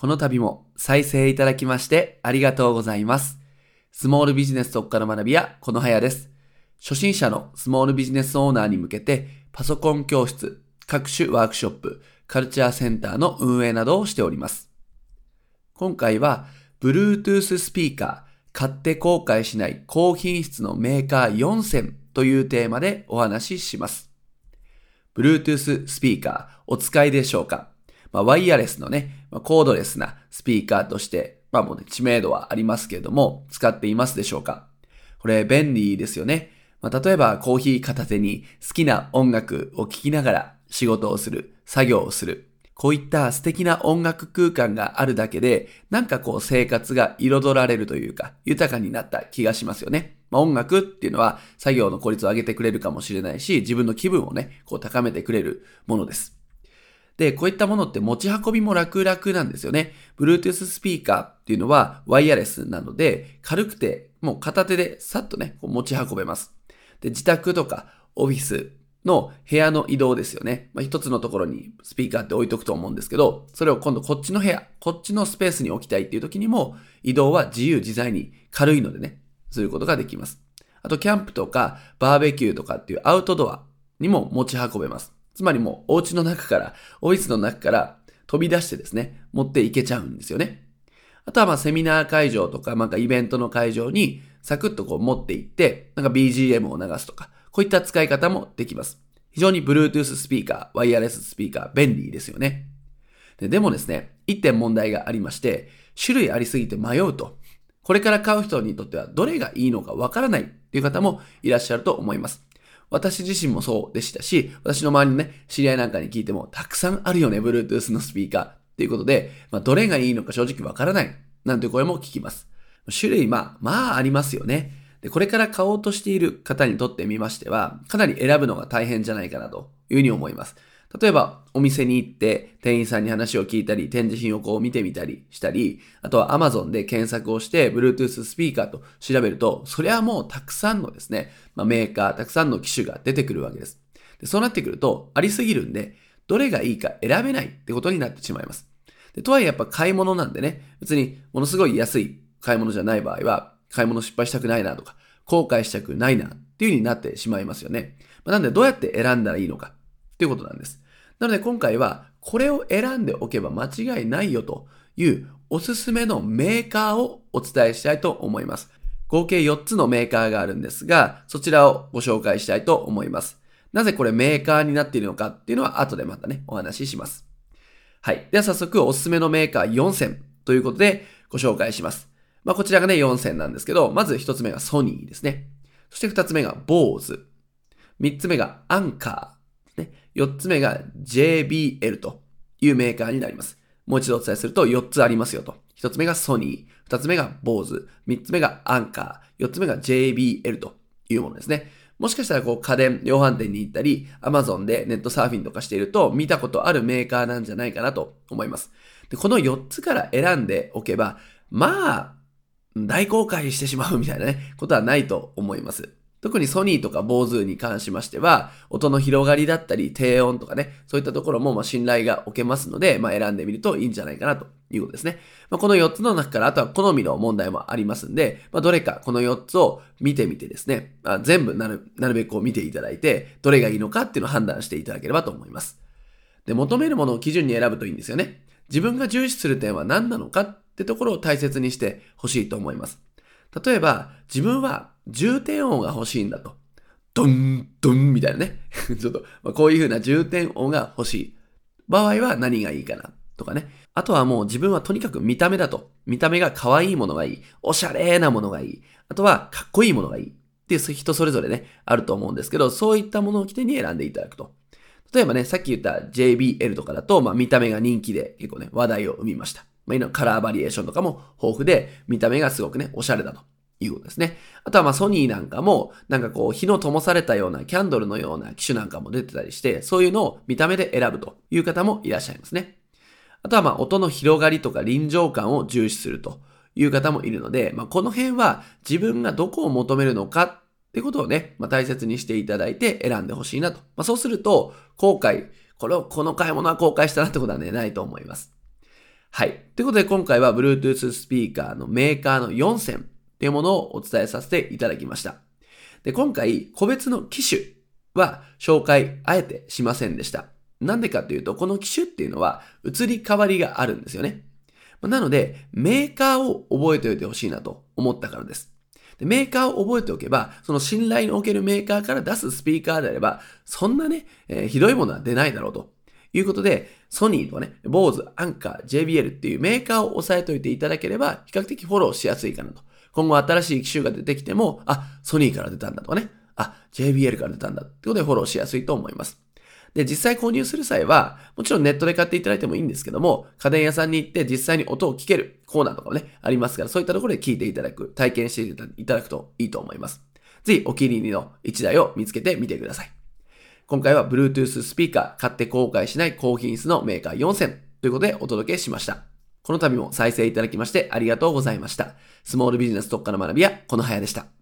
この度も再生いただきましてありがとうございます。スモールビジネス特化の学び屋、このはやです。初心者のスモールビジネスオーナーに向けて、パソコン教室、各種ワークショップ、カルチャーセンターの運営などをしております。今回は、Bluetooth スピーカー、買って後悔しない高品質のメーカー4選というテーマでお話しします。Bluetooth スピーカー、お使いでしょうか？まあ、ワイヤレスのね、まあ、コードレスなスピーカーとして、まあもうね、知名度はありますけれども、使っていますでしょうか？これ便利ですよね。まあ、例えばコーヒー片手に好きな音楽を聴きながら仕事をする、作業をする。こういった素敵な音楽空間があるだけで、なんかこう生活が彩られるというか、豊かになった気がしますよね。まあ、音楽っていうのは作業の効率を上げてくれるかもしれないし、自分の気分をね、こう高めてくれるものです。で、こういったものって持ち運びも楽々なんですよね。Bluetooth スピーカーっていうのはワイヤレスなので、軽くてもう片手でさっとね、こう持ち運べます。で、自宅とかオフィスの部屋の移動ですよね。まあ、一つのところにスピーカーって置いとくと思うんですけど、それを今度こっちの部屋、こっちのスペースに置きたいっていう時にも、移動は自由自在に軽いのでね、することができます。あと、キャンプとかバーベキューとかっていうアウトドアにも持ち運べます。つまりもうお家の中から、オフィスの中から飛び出してですね、持っていけちゃうんですよね。あとはまあセミナー会場とか、なんかイベントの会場にサクッとこう持って行って、なんか BGM を流すとか、こういった使い方もできます。非常に Bluetooth スピーカー、ワイヤレススピーカー、便利ですよね。ででもですね、一点問題がありまして、種類ありすぎて迷うと。これから買う人にとってはどれがいいのかわからないっていう方もいらっしゃると思います。私自身もそうでしたし、私の周りのね、知り合いなんかに聞いても、たくさんあるよね、Bluetooth のスピーカーっていうことで、まあ、どれがいいのか正直わからない、なんて声も聞きます。種類、まあ、まあありますよね。で、これから買おうとしている方にとってみましては、かなり選ぶのが大変じゃないかなというふうに思います。例えば、お店に行って店員さんに話を聞いたり、展示品をこう見てみたりしたり、あとは Amazon で検索をして Bluetooth スピーカーと調べると、それはもうたくさんのですね、まあ、メーカー、たくさんの機種が出てくるわけです。でそうなってくると、ありすぎるんで、どれがいいか選べないってことになってしまいます。でとはいえやっぱ買い物なんでね、別にものすごい安い買い物じゃない場合は、買い物失敗したくないなとか、後悔したくないなっていう風になってしまいますよね。まあ、なんでどうやって選んだらいいのかっていうことなんです。なので今回はこれを選んでおけば間違いないよというおすすめのメーカーをお伝えしたいと思います。合計4つのメーカーがあるんですが、そちらをご紹介したいと思います。なぜこれメーカーになっているのかっていうのは後でまたね、お話しします。はい。では早速おすすめのメーカー4選ということでご紹介します。まあこちらがね4選なんですけど、まず1つ目がソニーですね。そして2つ目が BOSE。3つ目がアンカー。4つ目が JBL というメーカーになります。もう一度お伝えすると4つありますよと。1つ目がソニー、2つ目が BOSE、3つ目がアンカー、4つ目が JBL というものですね。もしかしたらこう家電量販店に行ったり、Amazon でネットサーフィンとかしていると見たことあるメーカーなんじゃないかなと思います。でこの4つから選んでおけば、まあ、大公開してしまうみたいなね、ことはないと思います。特にソニーとか BOSE に関しましては、音の広がりだったり、低音とかね、そういったところもま信頼が置けますので、まあ、選んでみるといいんじゃないかなということですね。まあ、この4つの中から、あとは好みの問題もありますんで、まあ、どれかこの4つを見てみてですね、まあ、全部なるなるべくこう見ていただいて、どれがいいのかっていうのを判断していただければと思います。で、求めるものを基準に選ぶといいんですよね。自分が重視する点は何なのかってところを大切にしてほしいと思います。例えば、自分は重点音が欲しいんだと。ドン、ドンみたいなね。ちょっと、まあ、こういう風な重点音が欲しい。場合は何がいいかなとかね。あとはもう自分はとにかく見た目だと。見た目が可愛いものがいい。おしゃれなものがいい。あとはかっこいいものがいい。っていう人それぞれね、あると思うんですけど、そういったものを起点に選んでいただくと。例えばね、さっき言った JBL とかだと、まあ見た目が人気で結構ね、話題を生みました。まあ、今カラーバリエーションとかも豊富で、見た目がすごくね、おしゃれだと。いうことですね。あとはまあソニーなんかも、なんかこう火の灯されたようなキャンドルのような機種なんかも出てたりして、そういうのを見た目で選ぶという方もいらっしゃいますね。あとはまあ音の広がりとか臨場感を重視するという方もいるので、まあこの辺は自分がどこを求めるのかってことをね、まあ大切にしていただいて選んでほしいなと。まあそうすると、後悔、これを、この買い物は後悔したなってことはね、ないと思います。はい。ということで今回は Bluetooth スピーカーのメーカーの4選っていうものをお伝えさせていただきました。で、今回個別の機種は紹介あえてしませんでした。なんでかっていうと、この機種っていうのは移り変わりがあるんですよね。なので、メーカーを覚えておいてほしいなと思ったからです。でメーカーを覚えておけば、その信頼のおけるメーカーから出すスピーカーであれば、そんなね、えー、ひどいものは出ないだろうということで、ソニーとかね、BOSE、アンカー、JBL っていうメーカーを押さえておいていただければ、比較的フォローしやすいかなと。今後新しい機種が出てきても、あ、ソニーから出たんだとかね、あ、JBL から出たんだってことでフォローしやすいと思います。で、実際購入する際は、もちろんネットで買っていただいてもいいんですけども、家電屋さんに行って実際に音を聞けるコーナーとかもね、ありますから、そういったところで聞いていただく、体験していただくといいと思います。ぜひお気に入りの1台を見つけてみてください。今回は Bluetooth スピーカー、買って後悔しない高品質のメーカー4選ということでお届けしました。この度も再生いただきましてありがとうございました。スモールビジネス特化の学びはこの早でした。